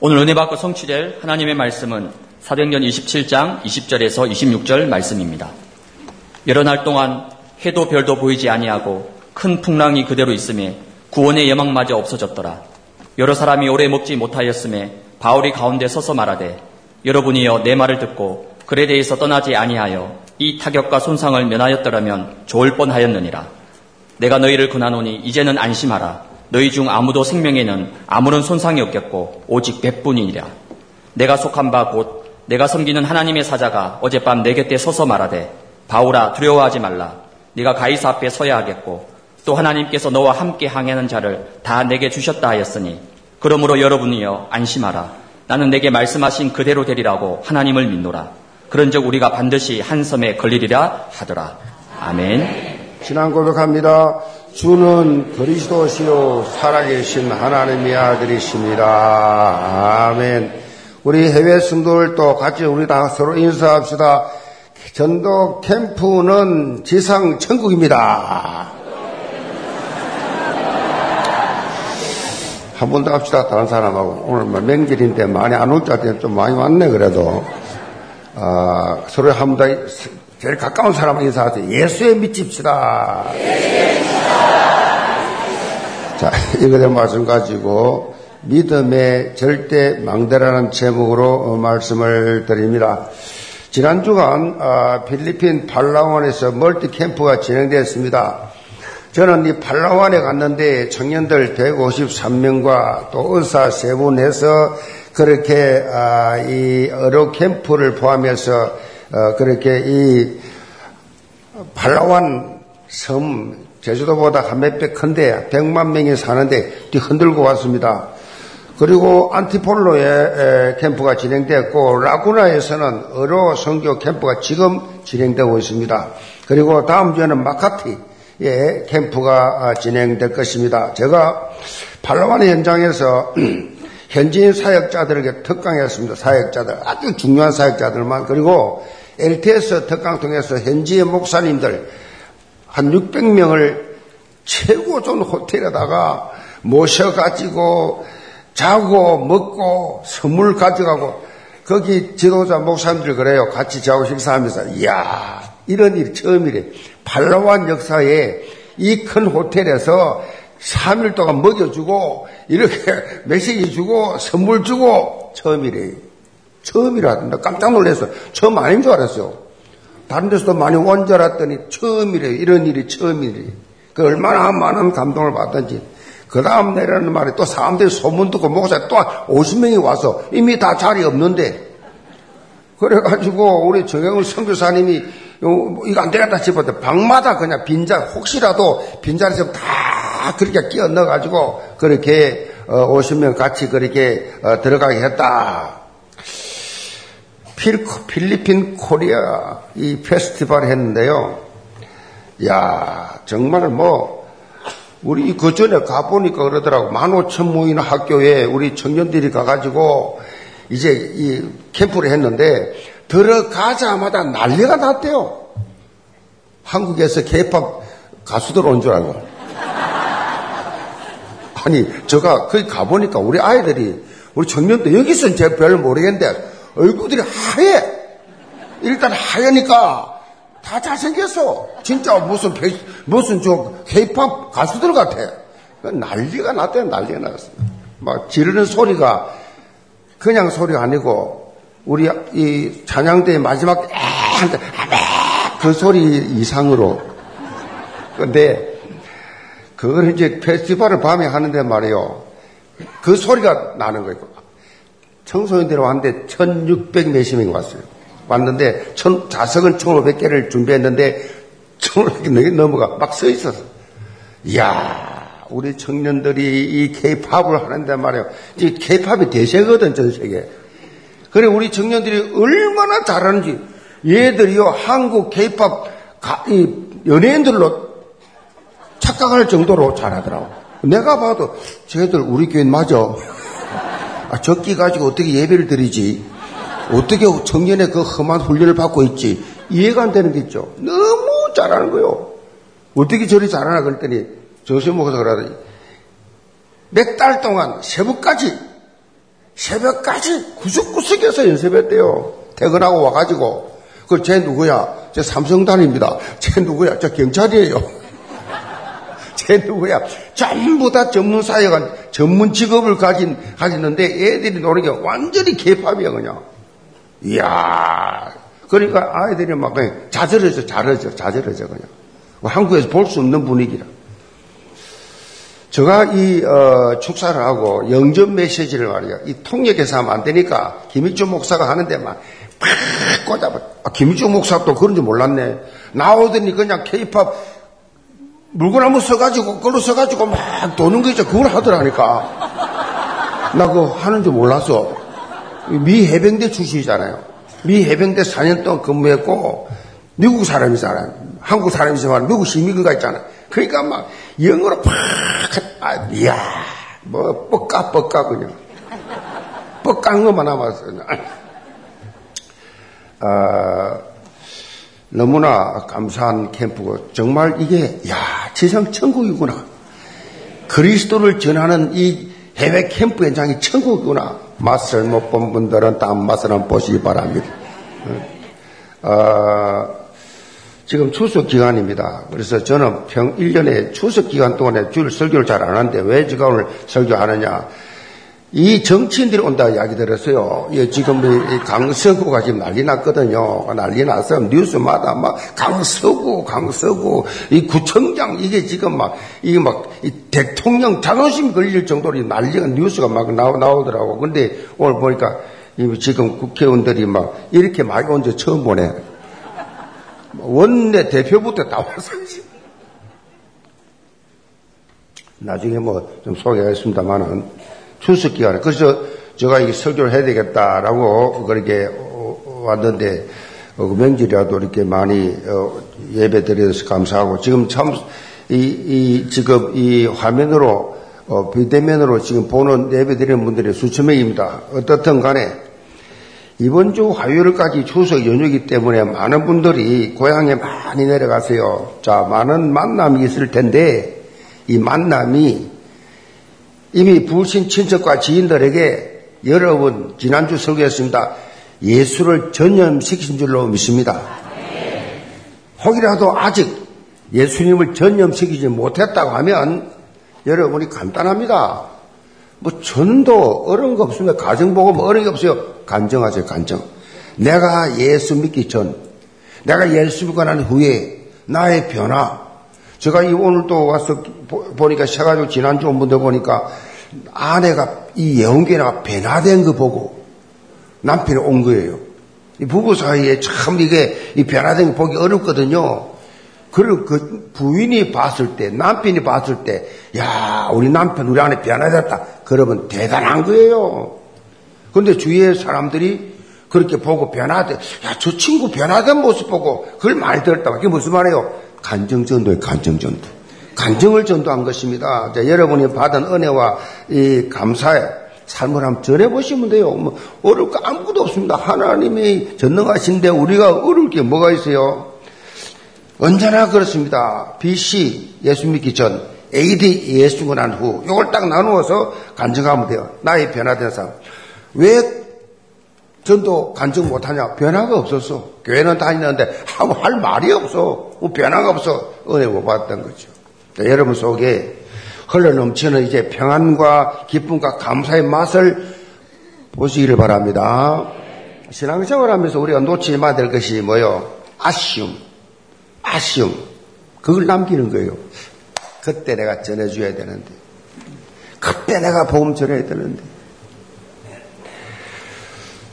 오늘 은혜 받고 성취될 하나님의 말씀은 사도행전 27장 20절에서 26절 말씀입니다. 여러 날 동안 해도 별도 보이지 아니하고 큰 풍랑이 그대로 있음에 구원의 예망마저 없어졌더라. 여러 사람이 오래 먹지 못하였음에 바울이 가운데 서서 말하되 여러분이여 내 말을 듣고 글에 대해서 떠나지 아니하여 이 타격과 손상을 면하였더라면 좋을 뻔하였느니라. 내가 너희를 권하노니 이제는 안심하라. 너희 중 아무도 생명에는 아무런 손상이 없겠고 오직 백분이니라. 내가 속한 바 곧 내가 섬기는 하나님의 사자가 어젯밤 내 곁에 서서 말하되 바울아 두려워하지 말라. 네가 가이사 앞에 서야 하겠고 또 하나님께서 너와 함께 항해하는 자를 다 내게 주셨다 하였으니 그러므로 여러분이여 안심하라. 나는 내게 말씀하신 그대로 되리라고 하나님을 믿노라. 그런즉 우리가 반드시 한 섬에 걸리리라 하더라. 아멘. 신앙 고백합니다. 주는 그리스도시요 살아계신 하나님의 아들이십니다. 아멘. 우리 해외 성도들도 같이 우리 다 서로 인사합시다. 전도 캠프는 지상 천국입니다. 한 번 더 합시다. 다른 사람하고. 오늘 뭐 명절인데 많이 안 올 줄 알았더니 좀 많이 왔네, 그래도. 아, 서로 한 번 더 제일 가까운 사람 인사하세요. 예수에 믿집시다. 자, 이거에 말씀 가지고 믿음의 절대 망대라는 제목으로 말씀을 드립니다. 지난 주간 아, 필리핀 팔라완에서 멀티 캠프가 진행되었습니다. 저는 이 팔라완에 갔는데 청년들 153명과 또 의사 세 분에서 그렇게 아, 이 어로 캠프를 포함해서 어, 그렇게 이 팔라완 섬 제주도보다 한 몇 배 큰데 100만 명이 사는데 흔들고 왔습니다. 그리고 안티폴로에 캠프가 진행되었고 라구나에서는 어로 성교 캠프가 지금 진행되고 있습니다. 그리고 다음 주에는 마카티에 캠프가 진행될 것입니다. 제가 팔라완 현장에서 현지인 사역자들에게 특강했습니다. 사역자들 아주 중요한 사역자들만 그리고 LTS 특강 통해서 현지의 목사님들 한 600명을 최고 좋은 호텔에다가 모셔가지고 자고 먹고 선물 가져가고 거기 지도자 목사님들 그래요. 같이 자고 식사하면서 이야 이런 일이 처음이래. 팔라완 역사에 이 큰 호텔에서 3일 동안 먹여주고 이렇게 메시지 주고 선물 주고 처음이래. 처음이라 나 깜짝 놀랐어. 처음 아닌 줄 알았어요. 다른 데서도 많이 알았더니 처음이래. 이런 일이 처음이래. 그 얼마나 많은 감동을 받던지. 그 다음 내라는 말에 또 사람들이 소문 듣고 목사 또 50명이 와서 이미 다 자리 없는데. 그래가지고 우리 정영훈 선교사님이 이거 안 되겠다 싶었대. 방마다 그냥 빈자, 혹시라도 빈자리에서 다 그렇게 끼어 넣어가지고 그렇게 50명 어, 같이 그렇게 어, 들어가게 했다. 필리핀 코리아 이 페스티벌 했는데요. 야 정말 뭐 우리 그 전에 가보니까 그러더라고. 만 오천 모이는 학교에 우리 청년들이 가가지고 이제 이 캠프를 했는데 들어가자마자 난리가 났대요. 한국에서 케이팝 가수들 온 줄 알고. 아니, 제가 거기 가보니까 우리 아이들이, 우리 청년들, 여기서는 제가 별 모르겠는데, 얼굴들이 하얘. 일단 하얘니까 다 잘생겼어. 진짜 무슨, 무슨 저 케이팝 가수들 같아. 난리가 났대, 난리가 났어. 막 지르는 소리가 그냥 소리가 아니고, 우리 이 찬양대의 마지막, 그 소리 이상으로. 근데, 그걸 이제 페스티벌을 밤에 하는데 말이에요. 그 소리가 나는 거예요. 청소년들이 왔는데 1600 몇십 명이 왔어요. 왔는데 천, 좌석은 1500개를 준비했는데 1500개 넘어가 막서 있었어. 이야, 우리 청년들이 이 케이팝을 하는데 말이에요. 이 케이팝이 대세거든, 전 세계. 그래, 우리 청년들이 얼마나 잘하는지. 얘들이요, 한국 케이팝 연예인들로 착각할 정도로 잘하더라고. 내가 봐도 쟤들 우리 교인 맞아. 아, 적기 가지고 어떻게 예배를 드리지? 어떻게 청년의 그 험한 훈련을 받고 있지? 이해가 안 되는 게 있죠. 너무 잘하는 거요. 어떻게 저리 잘하나 그랬더니 조세 목사 그러더니 몇 달 동안 새벽까지 새벽까지 구석구석에서 연습했대요. 퇴근하고 와가지고. 그, 쟤 누구야? 쟤 삼성단입니다. 쟤 누구야? 저 경찰이에요. 쟤 누구야? 전부 다 전문 사회가 전문 직업을 가진, 가지는데 애들이 노는 게 완전히 개팝이야, 그냥. 이야. 그러니까 아이들이 막 그냥 자절해져, 자절해져, 자절해져, 그냥. 한국에서 볼 수 없는 분위기라. 제가 이 어, 축사를 하고 영접 메시지를 말이야. 이 통역해서 하면 안 되니까 김일주 목사가 하는데 막팍 꽂아봐. 아, 김일주 목사도 그런 줄 몰랐네. 나오더니 그냥 케이팝 물건 한번 써가지고 그걸로 써가지고 막 도는 거 있죠. 그걸 하더라니까. 나 그거 하는 줄 몰랐어. 미 해병대 출신이잖아요. 미 해병대 4년 동안 근무했고 미국 사람이잖아요. 한국 사람이지만 미국 시민가 있잖아요. 그러니까 막 영어로 팍, 아, 이야, 뭐, 뻑까, 뻑까, 그냥. 뻑깐 것만 남았어, 그냥. 아, 너무나 감사한 캠프고, 정말 이게, 야, 지상 천국이구나. 그리스도를 전하는 이 해외 캠프 현장이 천국이구나. 맛을 못 본 분들은 다 맛을 한번 보시기 바랍니다. 어, 지금 추석 기간입니다. 그래서 저는 평 1년에 추석 기간 동안에 줄 설교를 잘 안 하는데 왜 제가 오늘 설교하느냐. 이 정치인들이 온다 이야기 들었어요. 예, 지금 강서구가 지금 난리 났거든요. 난리 나서 뉴스마다 막 강서구, 강서구, 이 구청장 이게 지금 막 이게 막 대통령 자존심 걸릴 정도로 난리가 뉴스가 막 나오, 나오더라고. 근데 오늘 보니까 지금 국회의원들이 막 이렇게 많이 온적 처음 보네. 원내 대표부터 다 와서 나중에 뭐 좀 소개하겠습니다만은 추석 기간에 그래서 제가 이 설교를 해야 되겠다라고 그렇게 왔는데 어, 그 명절이라도 이렇게 많이 어, 예배 드려서 감사하고 지금 참 이, 이 지금 이 화면으로 어, 비대면으로 지금 보는 예배 드리는 분들이 수천 명입니다. 어떻든 간에 이번 주 화요일까지 추석 연휴이기 때문에 많은 분들이 고향에 많이 내려가세요. 자, 많은 만남이 있을 텐데 이 만남이 이미 부신 친척과 지인들에게 여러분 지난주 설교했습니다. 예수를 전염시킨 줄로 믿습니다. 혹이라도 아직 예수님을 전염시키지 못했다고 하면 여러분이 간단합니다. 뭐 전도 어려운 거 없습니다. 가정복음 어려운 게 없어요. 간정하세요, 간정. 내가 예수 믿기 전, 내가 예수 믿고 난 후에 나의 변화. 제가 이 오늘 또 와서 보니까 세가지고 지난주 온 분들 보니까 아내가 이 예언계나 변화된 거 보고 남편이 온 거예요. 이 부부 사이에 참 이게 이 변화된 거 보기 어렵거든요. 그리고 그 부인이 봤을 때, 남편이 봤을 때, 야, 우리 남편, 우리 아내 변화됐다. 그러면 대단한 거예요. 그런데 주위의 사람들이 그렇게 보고 변화돼, 야, 저 친구 변화된 모습 보고 그걸 많이 들었다. 그게 무슨 말이에요? 간정전도예요, 간정전도. 간정을 전도한 것입니다. 자, 여러분이 받은 은혜와 이 감사에 삶을 한번 전해보시면 돼요. 뭐, 어려울 거 아무것도 없습니다. 하나님이 전능하신데 우리가 어려울 게 뭐가 있어요? 언제나 그렇습니다. BC 예수 믿기 전, AD 예수가 난 후, 이걸 딱 나누어서 간증하면 돼요. 나의 변화된 삶. 왜 전도 간증 못하냐? 변화가 없었어. 교회는 다니는데 아무 할 말이 없어. 뭐 변화가 없어. 은혜 못 받았던 거죠. 자, 여러분 속에 흘러 넘치는 이제 평안과 기쁨과 감사의 맛을 보시기를 바랍니다. 신앙생활 하면서 우리가 놓치지 말아야 될 것이 뭐요? 아쉬움. 아쉬움. 그걸 남기는 거예요. 그때 내가 전해줘야 되는데. 그때 내가 복음 전해야 되는데.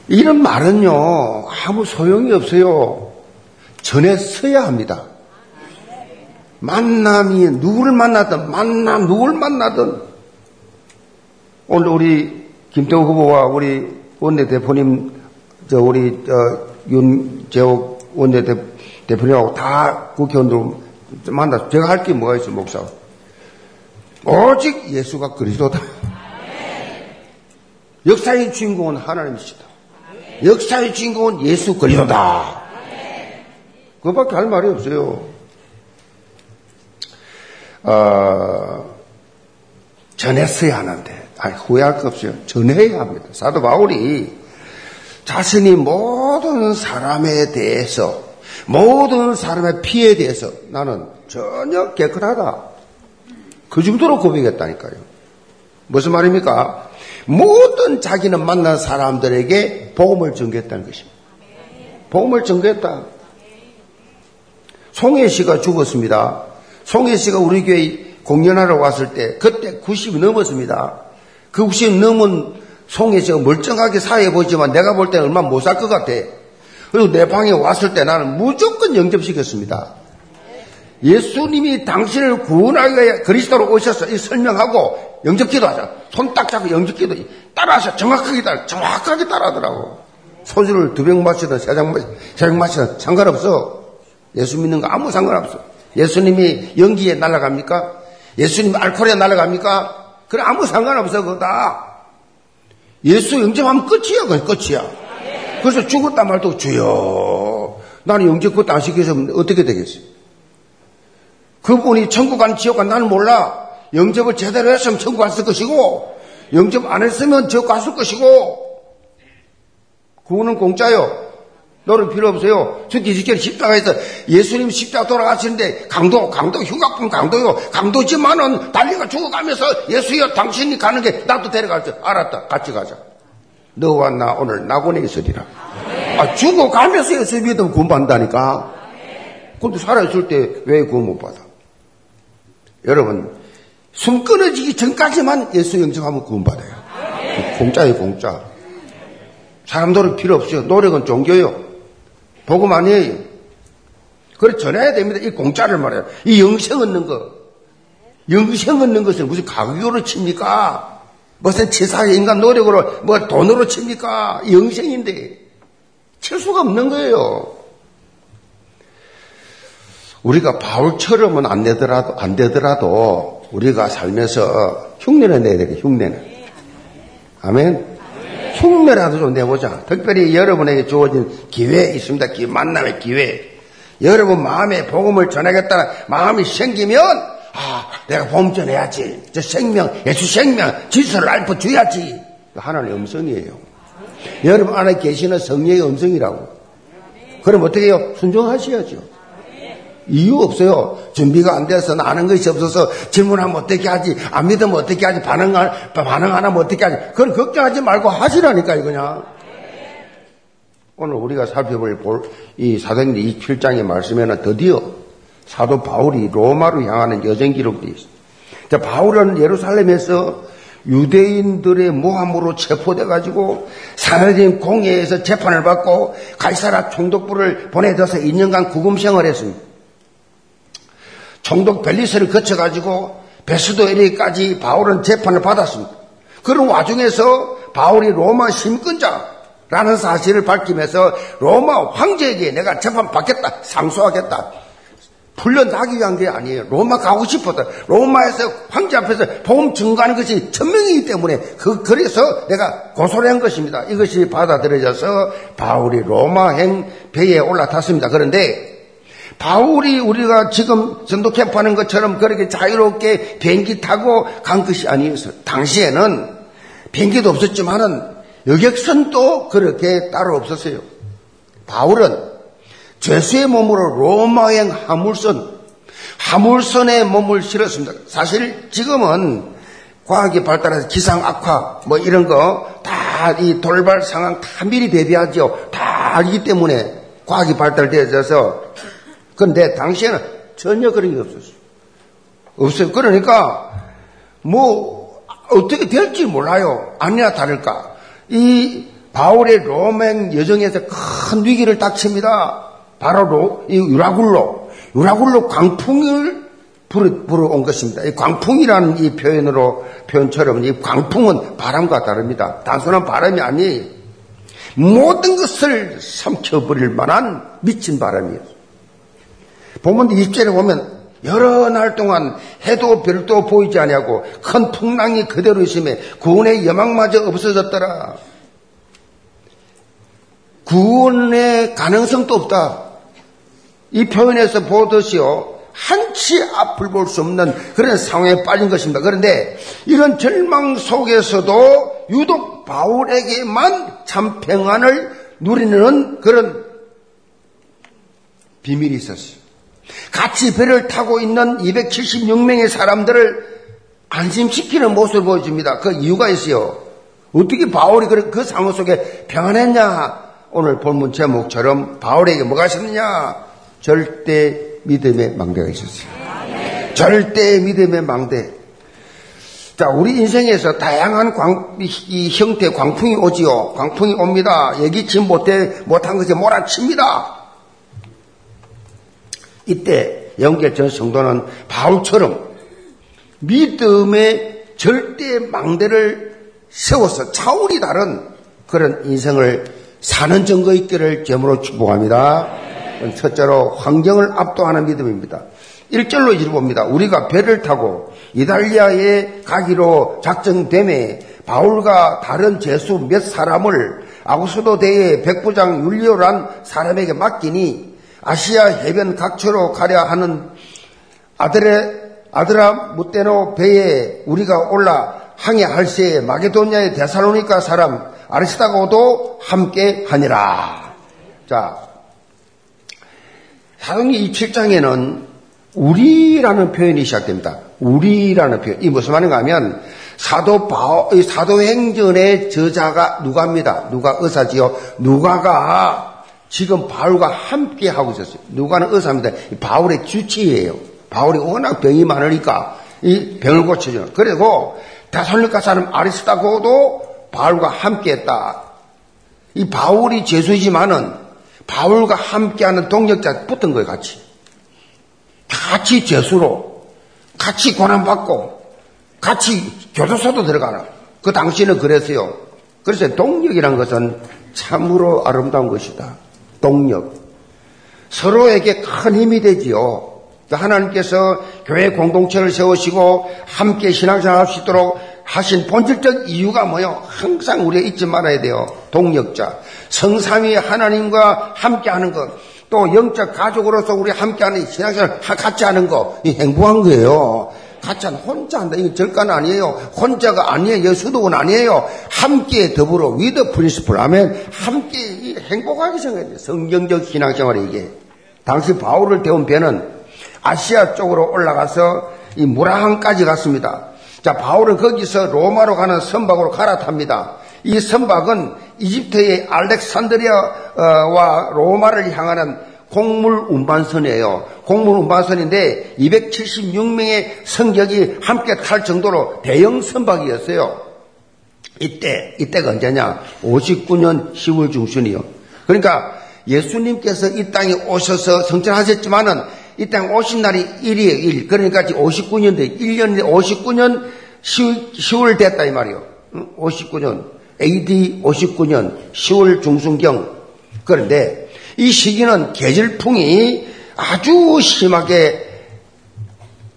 이런 말은요, 아무 소용이 없어요. 전했어야 합니다. 만남이 누구를 만나든, 만남 누구를 만나든, 오늘 우리 김태우 후보와 우리 원내대표님, 저 우리 저 윤재옥 원내대표님하고 다 국회의원들 만나. 제가 할 게 뭐가 있어요, 목사? 오직 예수가 그리스도다. 역사의 주인공은 하나님이시다. 역사의 주인공은 예수 그리스도다. 그것밖에 할 말이 없어요. 어, 전했어야 하는데 아니, 후회할 거 없어요. 전해야 합니다. 사도 바울이 자신이 모든 사람에 대해서, 모든 사람의 피에 대해서 나는 전혀 깨끗하다. 그 정도로 고백했다니까요. 무슨 말입니까? 모든 자기는 만난 사람들에게 복음을 전개했다는 것입니다. 복음을 전개했다. 송혜 씨가 죽었습니다. 송혜 씨가 우리 교회 공연하러 왔을 때 그때 90이 넘었습니다. 그 90 넘은 송혜 씨가 멀쩡하게 사회 보지만 내가 볼 때는 얼마 못 살 것 같아. 그리고 내 방에 왔을 때 나는 무조건 영접시켰습니다. 예수님이 당신을 구원하기 위해 그리스도로 오셔서 이 설명하고 영접기도 하자. 손 딱 잡고 영접기도 따라하셔. 정확하게 따라, 정확하게 따라하더라고. 소주를 두 병 마시든 세병 마시든, 세병 마시든 상관없어. 예수 믿는 거 아무 상관없어. 예수님이 연기에 날아갑니까? 예수님 알코올에 날아갑니까? 그래 아무 상관없어 그거 다. 예수 영접하면 끝이야 그건 끝이야. 그래서 죽었다 말도 주여 나는 영접 그것도 안 시켜서 어떻게 되겠어? 그분이 천국 간 지옥 간 나는 몰라. 영접을 제대로 했으면 천국 갔을 것이고 영접 안 했으면 지옥 갔을 것이고 구원은 공짜요. 너를 필요 없어요. 저 기지결 십자가에서 예수님 십자가 돌아가시는데 강도, 강도, 휴가품 강도요. 강도지만은 달리가 죽어가면서 예수여 당신이 가는 게 나도 데려갈 줄 알았다. 같이 가자. 너와 나 오늘 낙원에 있으리라. 아, 죽어가면서 예수 믿으면 구원 받는다니까. 근데 살아있을 때 왜 구원 못 받아? 여러분, 숨 끊어지기 전까지만 예수 영접하면 구원 받아요. 공짜예요, 공짜. 사람 노력 필요 없어요. 노력은 종교요. 복음 아니에요. 그래 전해야 됩니다. 이 공짜를 말해요. 이 영생 얻는 거. 영생 얻는 것을 무슨 가격으로 칩니까? 무슨 치사의 인간 노력으로 뭐 돈으로 칩니까? 영생인데 칠 수가 없는 거예요. 우리가 바울처럼은 안 되더라도 안 되더라도 우리가 살면서 흉내를 내야 되겠 흉내는. 아멘. 흉내라도 좀 내보자. 특별히 여러분에게 주어진 기회 있습니다. 기, 만남의 기회. 여러분 마음에 복음을 전하겠다는 마음이 생기면 아 내가 복음 전해야지. 저 생명 예수 생명 질서를 알고 줘야지. 하나님의 음성이에요. 여러분 안에 계시는 성령의 음성이라고. 그럼 어떻게 해요? 순종하셔야죠. 이유 없어요. 준비가 안 돼서 아는 것이 없어서 질문하면 어떻게 하지? 안 믿으면 어떻게 하지? 반응, 반응 안 하면 어떻게 하지? 그건 걱정하지 말고 하시라니까요, 그냥. 오늘 우리가 살펴볼 이 사도행전 27장의 말씀에는 드디어 사도 바울이 로마로 향하는 여정 기록이 있습니다. 바울은 예루살렘에서 유대인들의 모함으로 체포돼 가지고 사내림 공회에서 재판을 받고 가이사라 총독부를 보내져서 2년간 구금 생활 했습니다. 총독 벨리스를 거쳐가지고 베스도에리까지 바울은 재판을 받았습니다. 그런 와중에서 바울이 로마 심근자라는 사실을 밝히면서 로마 황제에게 내가 재판 받겠다, 상소하겠다. 풀려나기 위한 게 아니에요. 로마 가고 싶었다. 로마에서 황제 앞에서 보험 증거하는 것이 천명이기 때문에 그, 그래서 내가 고소를 한 것입니다. 이것이 받아들여져서 바울이 로마행 배에 올라탔습니다. 그런데 바울이 우리가 지금 전도 캠프 하는 것처럼 그렇게 자유롭게 비행기 타고 간 것이 아니었어요. 당시에는 비행기도 없었지만은 여객선도 그렇게 따로 없었어요. 바울은 죄수의 몸으로 로마행 화물선, 화물선에 몸을 실었습니다. 사실 지금은 과학이 발달해서 기상 악화 뭐 이런 거 다 이 돌발 상황 다 미리 대비하죠. 다 알기 때문에 과학이 발달되어서 그런데 당시에는 전혀 그런 게 없었어요. 없어요. 그러니까 뭐 어떻게 될지 몰라요. 아니나 다를까. 이 바울의 로맹 여정에서 큰 위기를 닥칩니다. 바로 이 유라굴로, 유라굴로 광풍을 불어, 불어온 것입니다. 이 광풍이라는 이 표현으로, 표현처럼 이 광풍은 바람과 다릅니다. 단순한 바람이 아니에요. 모든 것을 삼켜버릴 만한 미친 바람이에요. 보면 20절에 보면 여러 날 동안 해도 별도 보이지 아니하고 큰 풍랑이 그대로 있음에 구원의 여망마저 없어졌더라. 구원의 가능성도 없다. 이 표현에서 보듯이요. 한치 앞을 볼 수 없는 그런 상황에 빠진 것입니다. 그런데 이런 절망 속에서도 유독 바울에게만 참 평안을 누리는 그런 비밀이 있었어요. 같이 배를 타고 있는 276명의 사람들을 안심시키는 모습을 보여줍니다. 그 이유가 있어요. 어떻게 바울이 그 상황 속에 평안했냐? 오늘 본문 제목처럼 바울에게 뭐가 있었느냐? 절대 믿음의 망대가 있었어요. 절대 믿음의 망대. 자, 우리 인생에서 다양한 광, 이, 형태 광풍이 오지요. 광풍이 옵니다. 예기치 못해, 못한 것에 몰아칩니다. 이때 영계전 성도는 바울처럼 믿음의 절대 망대를 세워서 차원이 다른 그런 인생을 사는 증거 있기를 점으로 축복합니다. 첫째로 환경을 압도하는 믿음입니다. 1절로 이를 봅니다. 우리가 배를 타고 이탈리아에 가기로 작정됨에 바울과 다른 제수 몇 사람을 아구스도 대의 백부장 율리오란 사람에게 맡기니 아시아 해변 각처로 가려 하는 아들의 아드라 무테노 배에 우리가 올라 항해할 새에 마게도냐의 데살로니카 사람 아리스타고도 함께 하니라. 자, 사도행전 27장에는 우리라는 표현이 시작됩니다. 우리라는 표현. 이 무슨 말인가 하면 사도 바 사도행전의 저자가 누가입니다. 누가 의사지요. 누가가 지금 바울과 함께 하고 있었어요. 누가는 의사입니다. 바울의 주치예요. 바울이 워낙 병이 많으니까 이 병을 고쳐줘. 그리고 다살리카 사람 아리스타고도 바울과 함께 했다. 이 바울이 제수이지만은 바울과 함께하는 동력자 붙은 거예요, 같이. 같이 제수로, 같이 고난받고, 같이 교도소도 들어가라. 그 당시는 그랬어요. 그래서 동력이란 것은 참으로 아름다운 것이다. 동력. 서로에게 큰 힘이 되지요. 하나님께서 교회 공동체를 세우시고 함께 신앙생활 할 수 있도록 하신 본질적 이유가 뭐요? 항상 우리가 잊지 말아야 돼요. 동력자. 성삼위 하나님과 함께 하는 것. 또 영적 가족으로서 우리 함께 하는 신앙생활 같이 하는 거. 이 행복한 거예요. 하는 혼자 한다. 이거 절간 아니에요. 혼자가 아니에요. 수도원 아니에요. 함께 더불어 with principle 하면 함께 행복하게 생각해야 돼요. 성경적 신앙생활이 이게. 당시 바울을 태운 배는 아시아 쪽으로 올라가서 이 무라항까지 갔습니다. 자, 바울은 거기서 로마로 가는 선박으로 갈아탑니다. 이 선박은 이집트의 알렉산드리아와 로마를 향하는 곡물 운반선이에요. 곡물 운반선인데 276명의 성격이 함께 탈 정도로 대형 선박이었어요. 이때, 이때가 언제냐? 59년 10월 중순이요. 그러니까 예수님께서 이 땅에 오셔서 성전하셨지만은 이 땅 오신 날이 1이에요, 1. 그러니까 59년대, 1년인데 59년 10, 월 됐다, 이 말이요. 59년, AD 59년 10월 중순경. 그런데 이 시기는 계절풍이 아주 심하게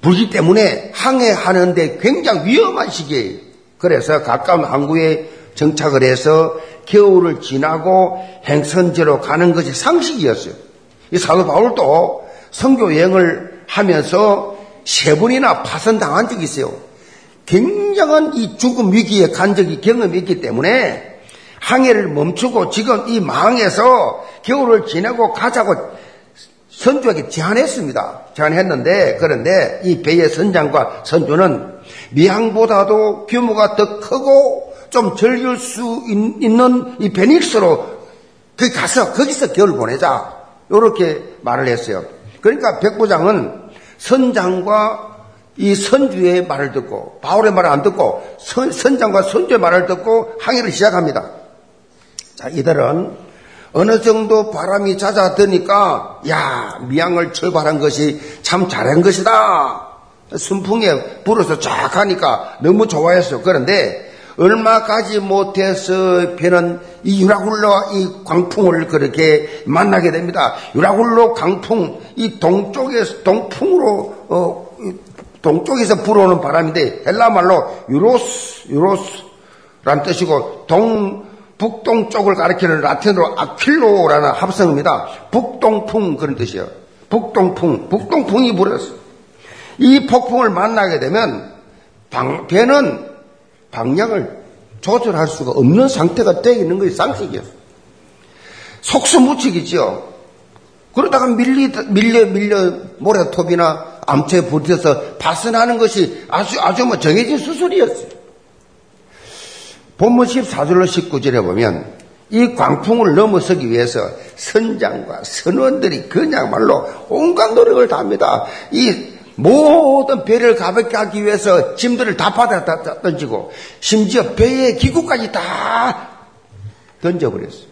불기 때문에 항해하는데 굉장히 위험한 시기예요. 그래서 가까운 항구에 정착을 해서 겨울을 지나고 행선지로 가는 것이 상식이었어요. 이 사도 바울도 성교 여행을 하면서 세 번이나 파선당한 적이 있어요. 굉장한 이 죽음 위기에 간 적이 경험이 있기 때문에 항해를 멈추고 지금 이 망에서 겨울을 지내고 가자고 선주에게 제안했습니다. 제안했는데 그런데 이 배의 선장과 선주는 미항보다도 규모가 더 크고 좀 즐길 수 있는 이 베닉스로 거기 가서 거기서 겨울 보내자 이렇게 말을 했어요. 그러니까 백부장은 선장과 이 선주의 말을 듣고 바울의 말을 안 듣고 선, 장과 선주의 말을 듣고 항해를 시작합니다. 자, 이들은 어느 정도 바람이 잦아드니까 야 미양을 출발한 것이 참 잘한 것이다. 순풍에 불어서 쫙 가니까 너무 좋아했어. 그런데 얼마 가지 못해서 배는 이 유라굴로와 이 광풍을 그렇게 만나게 됩니다. 유라굴로 강풍, 이 동쪽에서, 동풍으로, 어, 동쪽에서 불어오는 바람인데, 헬라 말로 유로스, 유로스란 뜻이고, 동, 북동쪽을 가리키는 라틴어로 아킬로라는 합성입니다. 북동풍 그런 뜻이에요. 북동풍, 북동풍이 불었어. 이 폭풍을 만나게 되면 방, 배는 방향을 조절할 수가 없는 상태가 되어 있는 것이 상식이에요. 속수무책이죠. 그러다가 밀리, 밀려, 밀려 모래톱이나 암초에 부딪혀서 파선하는 것이 아주, 아주 뭐 정해진 수술이었어요. 본문 14절로 19절에 보면 이 광풍을 넘어서기 위해서 선장과 선원들이 그냥말로 온갖 노력을 다합니다. 이 모든 배를 가볍게 하기 위해서 짐들을 다 받아 던지고 심지어 배의 기구까지 다 던져버렸어요.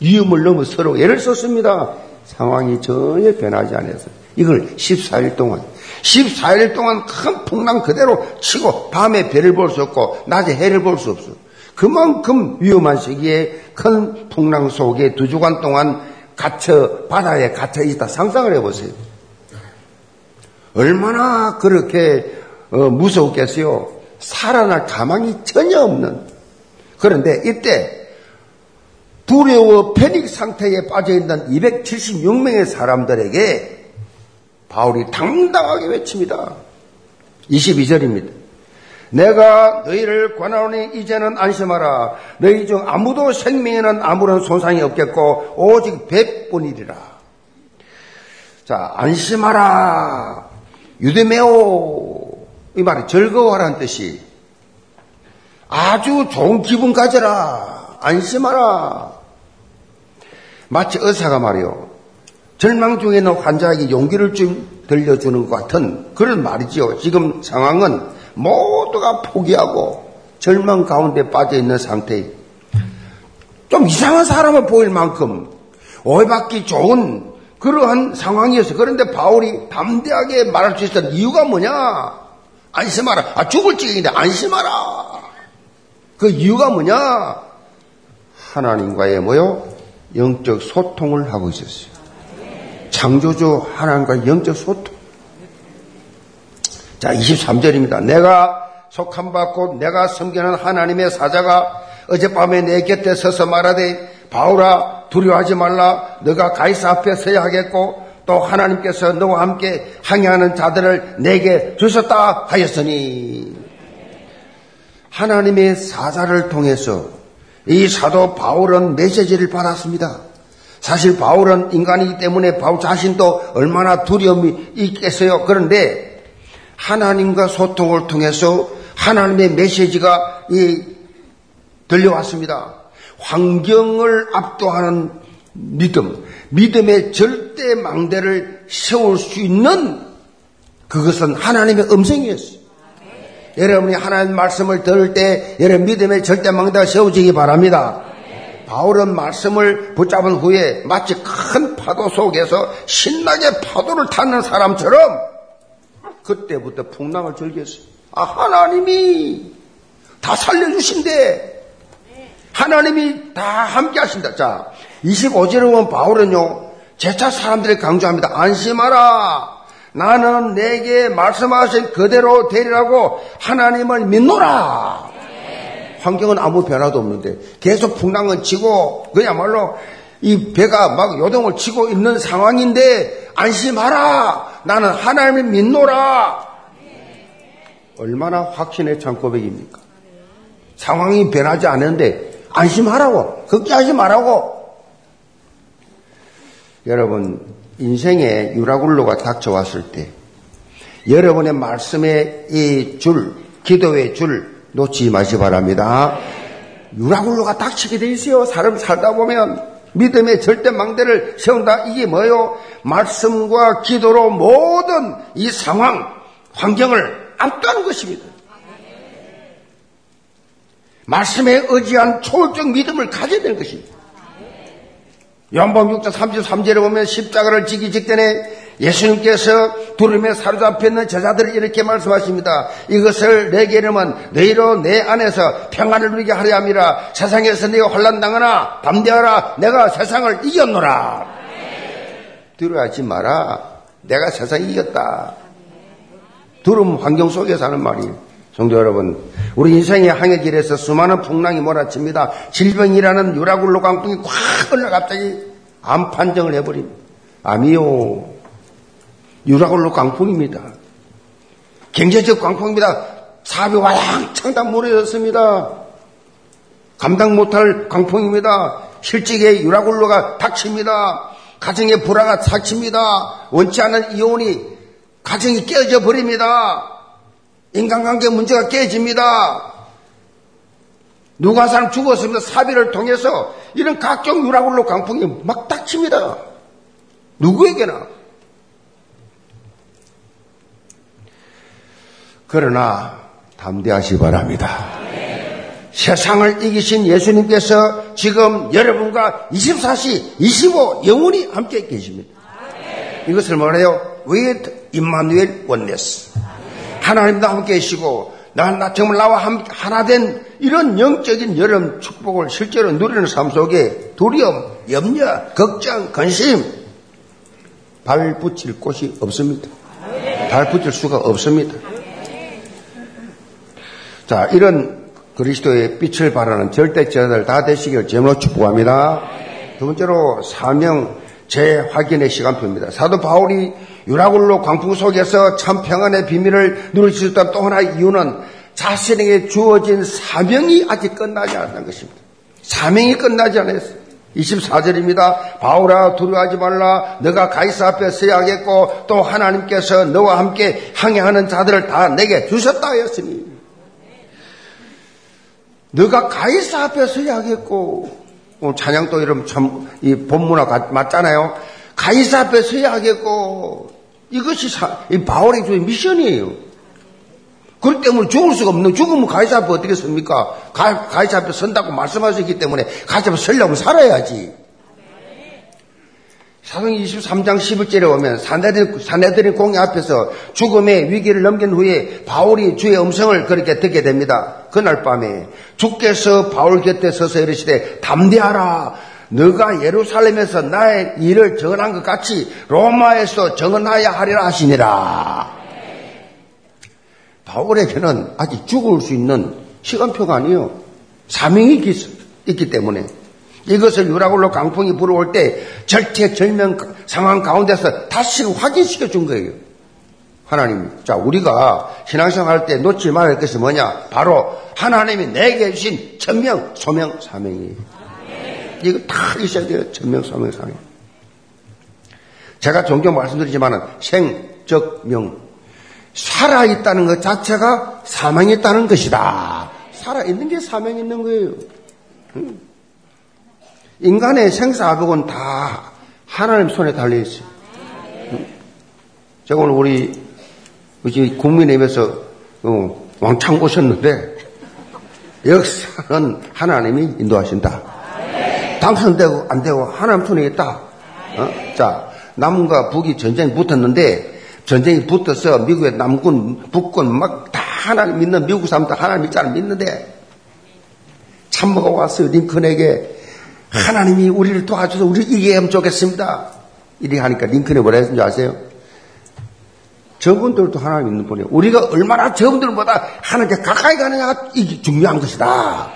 위험을 넘어 서로 애를 썼습니다. 상황이 전혀 변하지 않아서 이걸 14일 동안 14일 동안 큰 풍랑 그대로 치고 밤에 배를 볼 수 없고 낮에 해를 볼 수 없어. 그만큼 위험한 시기에 큰 풍랑 속에 두 주간 동안 갇혀 바다에 갇혀 있다 상상을 해보세요. 얼마나 그렇게 어, 무서웠겠어요. 살아날 가망이 전혀 없는. 그런데 이때 두려워 패닉 상태에 빠져 있는 276명의 사람들에게 바울이 당당하게 외칩니다. 22절입니다. 내가 너희를 권하오니 이제는 안심하라. 너희 중 아무도 생명에는 아무런 손상이 없겠고 오직 배뿐이리라. 자, 안심하라. 유대메오. 이 말이 즐거워하라는 뜻이 아주 좋은 기분 가져라. 안심하라. 마치 의사가 말이요. 절망 중에 있는 환자에게 용기를 좀 들려주는 것 같은 그런 말이지요. 지금 상황은 모두가 포기하고 절망 가운데 빠져 있는 상태. 좀 이상한 사람을 보일 만큼 오해받기 좋은 그러한 상황이었어. 그런데 바울이 담대하게 말할 수 있었던 이유가 뭐냐? 안심하라. 아, 죽을 지경인데 안심하라. 그 이유가 뭐냐? 하나님과의 뭐요? 영적 소통을 하고 있었어요. 창조주 하나님과 영적 소통. 자, 23절입니다. 내가 속한 받고 내가 섬기는 하나님의 사자가 어젯밤에 내 곁에 서서 말하되 바울아 두려워하지 말라 너가 가이사 앞에 서야 하겠고 또 하나님께서 너와 함께 항해하는 자들을 내게 주셨다 하였으니 하나님의 사자를 통해서 이 사도 바울은 메시지를 받았습니다. 사실 바울은 인간이기 때문에 바울 자신도 얼마나 두려움이 있겠어요. 그런데 하나님과 소통을 통해서 하나님의 메시지가 들려왔습니다. 환경을 압도하는 믿음, 믿음의 절대 망대를 세울 수 있는 그것은 하나님의 음성이었어요. 여러분이 하나님 말씀을 들을 때 여러분 믿음의 절대 망대가 세워지기 바랍니다. 바울은 말씀을 붙잡은 후에 마치 큰 파도 속에서 신나게 파도를 타는 사람처럼 그때부터 풍랑을 즐겼어요. 아, 하나님이 다 살려주신대. 하나님이 다 함께 하신다. 자, 25절에 보면 바울은요, 제차 사람들이 강조합니다. 안심하라. 나는 내게 말씀하신 그대로 되리라고 하나님을 믿노라. 환경은 아무 변화도 없는데 계속 풍랑은 치고 그야말로 이 배가 막 요동을 치고 있는 상황인데 안심하라. 나는 하나님을 믿노라. 얼마나 확신의 창고백입니까? 상황이 변하지 않는데 안심하라고, 걱정하지 말라고. 여러분, 인생에 유라굴로가 닥쳐왔을 때, 여러분의 말씀의 이 줄, 기도의 줄 놓지 마시 바랍니다. 유라굴로가 닥치게 돼 있어요. 사람 살다 보면 믿음의 절대 망대를 세운다. 이게 뭐요? 말씀과 기도로 모든 이 상황, 환경을 압도하는 것입니다. 말씀에 의지한 초월적 믿음을 가져야 되는 것입니다. 요한복음 6장 33절에 보면 십자가를 지기 직전에 예수님께서 두름에 사로잡혀 있는 제자들을 이렇게 말씀하십니다. 이것을 내게 이름은 너희로 내 안에서 평안을 누리게 하려 함이라 세상에서 네가 혼란 당하나 담대하라 내가 세상을 이겼노라. 두려워하지 마라. 내가 세상 이겼다. 두름 환경 속에 사는 말이에요. 성도 여러분, 우리 인생의 항해 길에서 수많은 풍랑이 몰아칩니다. 질병이라는 유라굴로 강풍이 확 올라 갑자기 암 판정을 해버린 암이요. 유라굴로 광풍입니다. 경제적 광풍입니다. 사업이 와랑창 다 무너졌습니다. 감당 못할 광풍입니다. 실직의 유라굴로가 닥칩니다. 가정의 불화가 닥칩니다. 원치 않은 이혼이 가정이 깨져 버립니다. 인간관계 문제가 깨집니다. 누가 한 사람 죽었습니다. 사비를 통해서 이런 각종 유라굴로 강풍이 막 닥칩니다. 누구에게나. 그러나 담대하시 바랍니다. 세상을 이기신 예수님께서 지금 여러분과 24시, 25 영원히 함께 계십니다. 이것을 말해요. with Emmanuel oneness. 하나님도 함께 계시고 나, 나 정말 나와 하나 된 이런 영적인 여름 축복을 실제로 누리는 삶 속에 두려움, 염려, 걱정, 근심 발 붙일 곳이 없습니다. 발 붙일 수가 없습니다. 자, 이런 그리스도의 빛을 바라는 절대자들 다 되시길 제물로 축복합니다. 두 번째로 사명 재확인의 시간표입니다. 사도 바울이 유라굴로 광풍 속에서 참 평안의 비밀을 누릴 수 있던 또 하나의 이유는 자신에게 주어진 사명이 아직 끝나지 않았다는 것입니다. 사명이 끝나지 않았어요. 24절입니다. 바울아 두려워하지 말라. 너가 가이사 앞에 서야 하겠고 또 하나님께서 너와 함께 항해하는 자들을 다 내게 주셨다 하였으니 너가 가이사 앞에 서야 하겠고 오늘 찬양도 이름 참 이 본문화 맞잖아요. 가이사 앞에 서야 하겠고 이것이 사, 이 바울의 주의 미션이에요. 그렇기 때문에 죽을 수가 없는 죽으면 가이사 앞에 어떻게 섭니까? 가, 가이사 앞에 선다고 말씀하셨기 때문에 가이사 앞에 서려면 살아야지. 사도행 23장 11절에 오면 사내들, 사내들의 공의 앞에서 죽음의 위기를 넘긴 후에 바울이 주의 음성을 그렇게 듣게 됩니다. 그날 밤에 주께서 바울 곁에 서서 이르시되 담대하라. 너가 예루살렘에서 나의 일을 전한 것 같이 로마에서 전하여 하리라 하시니라. 바울에게는 아직 죽을 수 있는 시간표가 아니에요. 사명이 있기 때문에 이것을 유라굴로 강풍이 불어올 때 절체절명 상황 가운데서 다시 확인시켜 준 거예요. 하나님. 자, 우리가 신앙생활 할 때 놓지 말아야 할 것이 뭐냐? 바로 하나님이 내게 주신 천명, 소명, 사명이에요. 이거 다 있어야 돼요. 천명, 소명, 사명. 제가 종종 말씀드리지만은 생, 적, 명. 살아 있다는 것 자체가 사명이 있다는 것이다. 살아 있는 게 사명이 있는 거예요. 인간의 생사복은 다 하나님 손에 달려 있어요. 제가 오늘 우리 국민의힘에서 어, 왕창 오셨는데 역사는 하나님이 인도하신다. 당선되고 안 되고 하나님 손에 있다. 어? 자, 남과 북이 전쟁이 붙었는데 전쟁이 붙어서 미국의 남군, 북군 막 다 하나님 믿는 미국 사람들 하나님 믿자는 믿는데 참모가 왔어요. 링컨에게 하나님이 우리를 도와줘서 이기게 하면 좋겠습니다. 이렇게 하니까 링컨이 뭐라 했는지 아세요? 저분들도 하나님 있는 분이에요. 우리가 얼마나 저분들보다 하나님께 가까이 가느냐가 이게 중요한 것이다.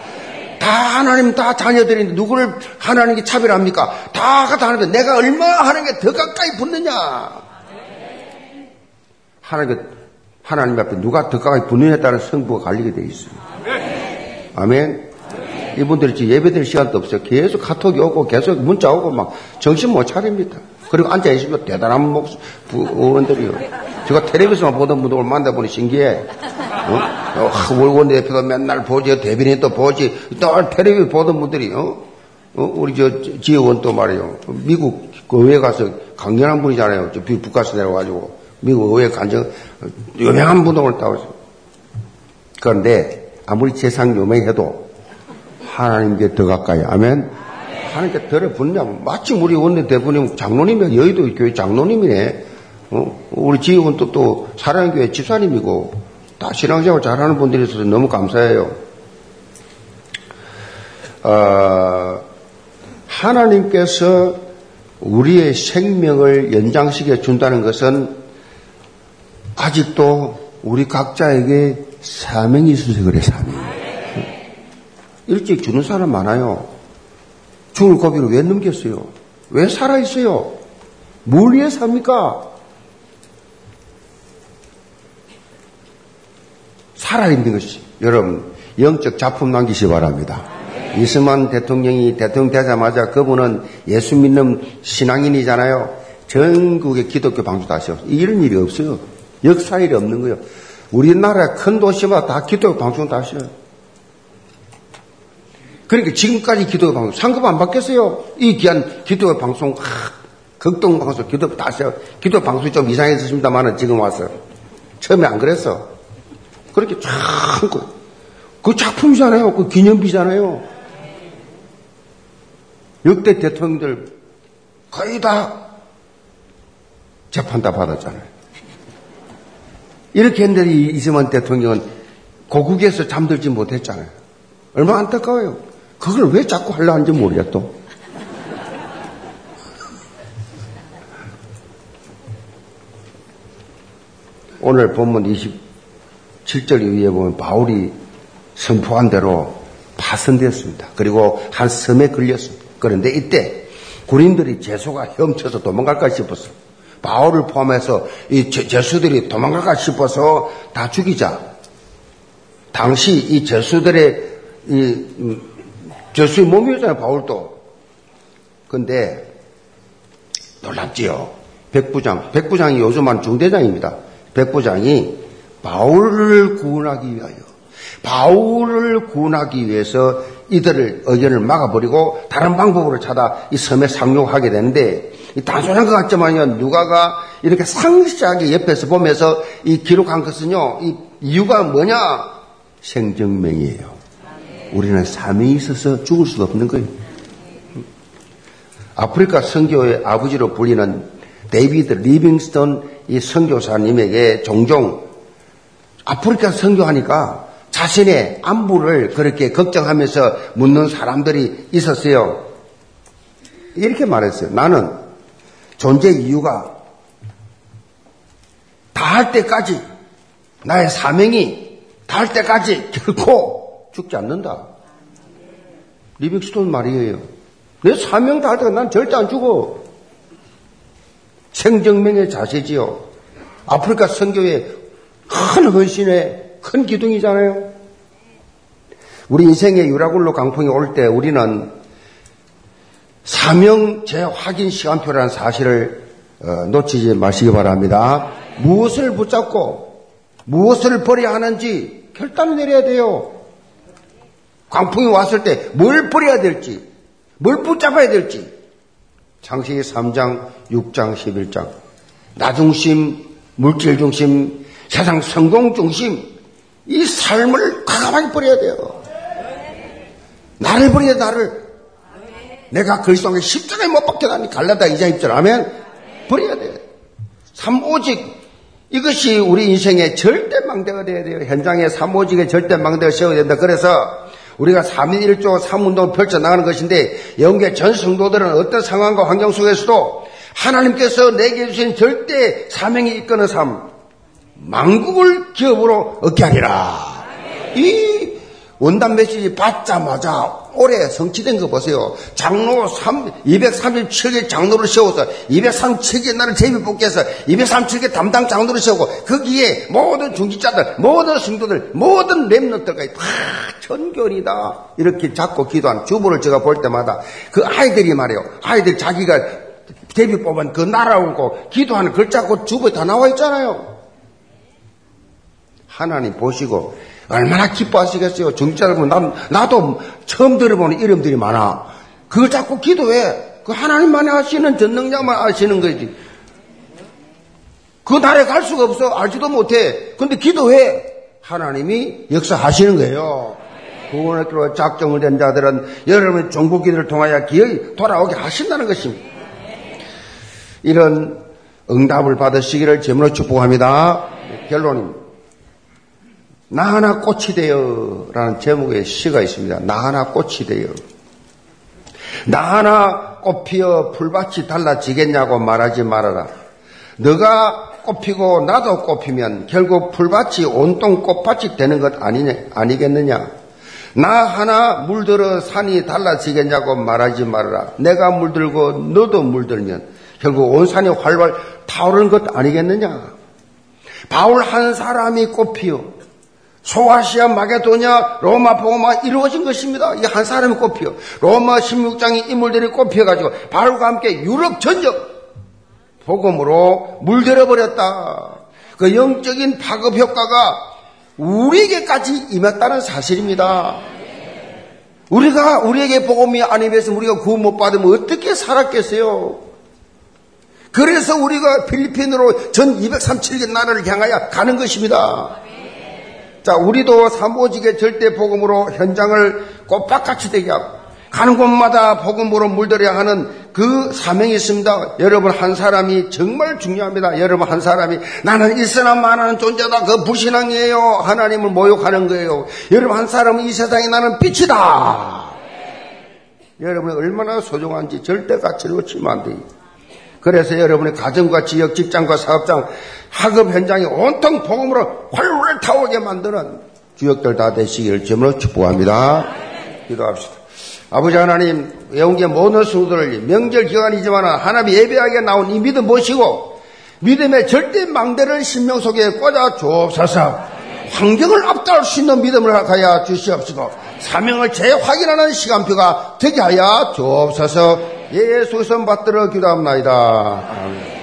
다 하나님 다 자녀들인데 누구를 하나님께 차별합니까? 다가 다 하는데 내가 얼마나 하나님께 더 가까이 붙느냐? 하나님께 하나님 앞에 누가 더 가까이 붙느냐에 따라 성부가 갈리게 되어 있습니다. 아멘. 이분들이 지금 예배드릴 시간도 없어요. 계속 카톡이 오고 계속 문자 오고 막 정신 못 차립니다. 그리고 앉아계시면 대단한 목, 의원들이요. 제가 텔레비전만 보던 분들 만나보니 신기해. 어? 어, 월권 대표도 맨날 보지, 대변인 또 보지, 또 텔레비전 보던 분들이, 어? 어? 우리 저 지혜원 또 말이에요. 미국 그 의회 가서 강렬한 분이잖아요. 저 북가서 내려가지고. 미국 의회 간정, 유명한 분동을 따오죠. 그런데 아무리 세상 유명해도 하나님께 더 가까이. 아멘. 하나님께 덜어 붙냐면 마침 우리 원내 대부님 장로님이 여의도 교회 장로님이네. 어? 우리 지역은 또, 또 사랑교회 집사님이고 다 신앙생활 잘하는 분들이 있어서 너무 감사해요. 어, 하나님께서 우리의 생명을 연장시켜 준다는 것은 아직도 우리 각자에게 사명이 있어서 그래, 사명. 일찍 주는 사람 많아요. 죽을 고비를 왜 넘겼어요? 왜 살아있어요? 뭘 위해 삽니까? 살아있는 것이. 여러분, 영적 작품 남기시 바랍니다. 이승만 대통령이 대통령 되자마자 그분은 예수 믿는 신앙인이잖아요. 전국의 기독교 방주다 하세요. 이런 일이 없어요. 역사 일이 없는 거예요. 우리나라 큰 도시마다 다 기독교 방송도 하세요. 그러니까 지금까지 기독교 방송 상급 안 받겠어요. 이 귀한 기독교 방송, 아, 극동 방송, 기독교 다 하셔요. 기독교 방송이 좀 이상했습니다만은 지금 와서. 처음에 안 그랬어. 그렇게 쫙, 그 작품이잖아요. 그 기념비잖아요. 역대 대통령들 거의 다 재판 다 받았잖아요. 이렇게 했는데 이승만 대통령은 고국에서 잠들지 못했잖아요. 얼마나 안타까워요. 그걸 왜 자꾸 하려 하는지 모르겠어. 오늘 본문 27절 위에 보면 바울이 선포한 대로 파손되었습니다. 그리고 한 섬에 걸렸습니다. 그런데 이때 군인들이 제수가 헤엄쳐서 도망갈까 싶었어. 바울을 포함해서 이 제수들이 도망갈까 싶어서 다 죽이자. 당시 이 제수들의 이 음, 제수의 몸이었잖아요, 바울도. 근데 놀랍지요. 백부장, 백부장이 요즘한 중대장입니다. 백부장이 바울을 구원하기 위하여 바울을 구원하기 위해서 이들을 의견을 막아버리고 다른 방법으로 찾아 이 섬에 상륙하게 되는데 단순한 것 같지만요 누가가 이렇게 상시하게 옆에서 보면서 이 기록한 것은요 이 이유가 뭐냐 생정명이에요. 우리는 사명이 있어서 죽을 수 없는 거예요. 아프리카 선교의 아버지로 불리는 데이비드 리빙스턴 이 선교사님에게 종종 아프리카 선교하니까 자신의 안부를 그렇게 걱정하면서 묻는 사람들이 있었어요. 이렇게 말했어요. 나는 존재 이유가 다 할 때까지 나의 사명이 다 할 때까지 결코 죽지 않는다. 리빙스톤 말이에요. 내 사명 다할 때까지 난 절대 안 죽어. 생정명의 자세지요. 아프리카 선교의 큰 헌신의 큰 기둥이잖아요. 우리 인생의 유라굴로 강풍이 올 때 우리는 사명 재확인 시간표라는 사실을 어, 놓치지 마시기 바랍니다. 무엇을 붙잡고 무엇을 버려야 하는지 결단을 내려야 돼요. 광풍이 왔을 때 뭘 버려야 될지, 뭘 붙잡아야 될지. 창세기 3장, 6장, 11장. 나 중심, 물질 중심, 세상 성공 중심, 이 삶을 과감하게 버려야 돼요. 나를 버려야 나를. 내가 그리스도의 십자가에 못 박혀가니 갈라다 이자 입절 하면 버려야 돼. 삼오직 이것이 우리 인생의 절대 망대가 돼야 돼요. 현장에 삼오직의 절대 망대가 세워야 된다. 그래서 우리가 3인 1조 3운동을 펼쳐나가는 것인데 영계 전 성도들은 어떤 상황과 환경 속에서도 하나님께서 내게 주신 절대 사명이 이끄는 삶, 망국을 기업으로 얻게 하리라. 이 원단 메시지 받자마자 올해 성취된 거 보세요. 장로 3, 237개 장로를 세워서 237개 나를 제비 뽑기해서 237개 담당 장로를 세우고 거기에 모든 중지자들, 모든 성도들, 모든 랩너들까지 다 전결이다. 이렇게 잡고 기도한 주부를 제가 볼 때마다 그 아이들이 말이에요. 아이들 자기가 제비 뽑은 그 날아오고 기도하는 글자고 주부에 다 나와 있잖아요. 하나님 보시고 얼마나 기뻐하시겠어요. 정치자들 보면 나도 처음 들어보는 이름들이 많아. 그걸 자꾸 기도해. 그 하나님만이 하시는 전능자만 아시는 거지. 그 날에 갈 수가 없어. 알지도 못해. 근데 기도해. 하나님이 역사하시는 거예요. 들어 작정을 된 자들은 여러분의 종국기들을 통하여 기어이 돌아오게 하신다는 것입니다. 이런 응답을 받으시기를 제물로 축복합니다. 결론입니다. 나 하나 꽃이 되어 라는 제목의 시가 있습니다. 나 하나 꽃이 되어. 나 하나 꽃 피어 풀밭이 달라지겠냐고 말하지 말아라. 너가 꽃피고 나도 꽃피면 결국 풀밭이 온통 꽃밭이 되는 것 아니냐, 아니겠느냐? 나 하나 물들어 산이 달라지겠냐고 말하지 말아라. 내가 물들고 너도 물들면 결국 온 산이 활발 타오르는 것 아니겠느냐? 바울 한 사람이 꽃피어 소아시아 마게도냐 로마 복음화 이루어진 것입니다. 이 한 사람이 꼽혀 로마 16장의 인물들이 꼽혀가지고 바울과 함께 유럽 전역 복음으로 물들어 버렸다. 그 영적인 파급 효과가 우리에게까지 임했다는 사실입니다. 우리가 우리에게 복음이 아니면서 우리가 구원 못 받으면 어떻게 살았겠어요? 그래서 우리가 필리핀으로 전 237개 나라를 향하여 가는 것입니다. 자, 우리도 사모직의 절대 복음으로 현장을 꽃밭같이 되게 하고 가는 곳마다 복음으로 물들여야 하는 그 사명이 있습니다. 여러분 한 사람이 정말 중요합니다. 여러분 한 사람이 나는 있으나 마나는 존재다. 그 불신앙이에요. 하나님을 모욕하는 거예요. 여러분 한 사람은 이 세상에 나는 빛이다. 여러분이 얼마나 소중한지 절대 가치를 놓치면 안 돼요. 그래서 여러분의 가정과 지역, 직장과 사업장, 학업 현장이 온통 복음으로 활활 타오게 만드는 주역들 다 되시기를 주으로 축복합니다. 기도합시다. 아버지 하나님, 외운계 모든 성도들 명절 기간이지만 하나님 예배하게 나온 이 믿음 모시고 믿음의 절대 망대를 신명 속에 꽂아 주옵소서. 환경을 압도할 수 있는 믿음을 하여 주시옵시고 사명을 재확인하는 시간표가 되게 하여 주옵소서. 예수선 받들어 기도합니다. 아멘.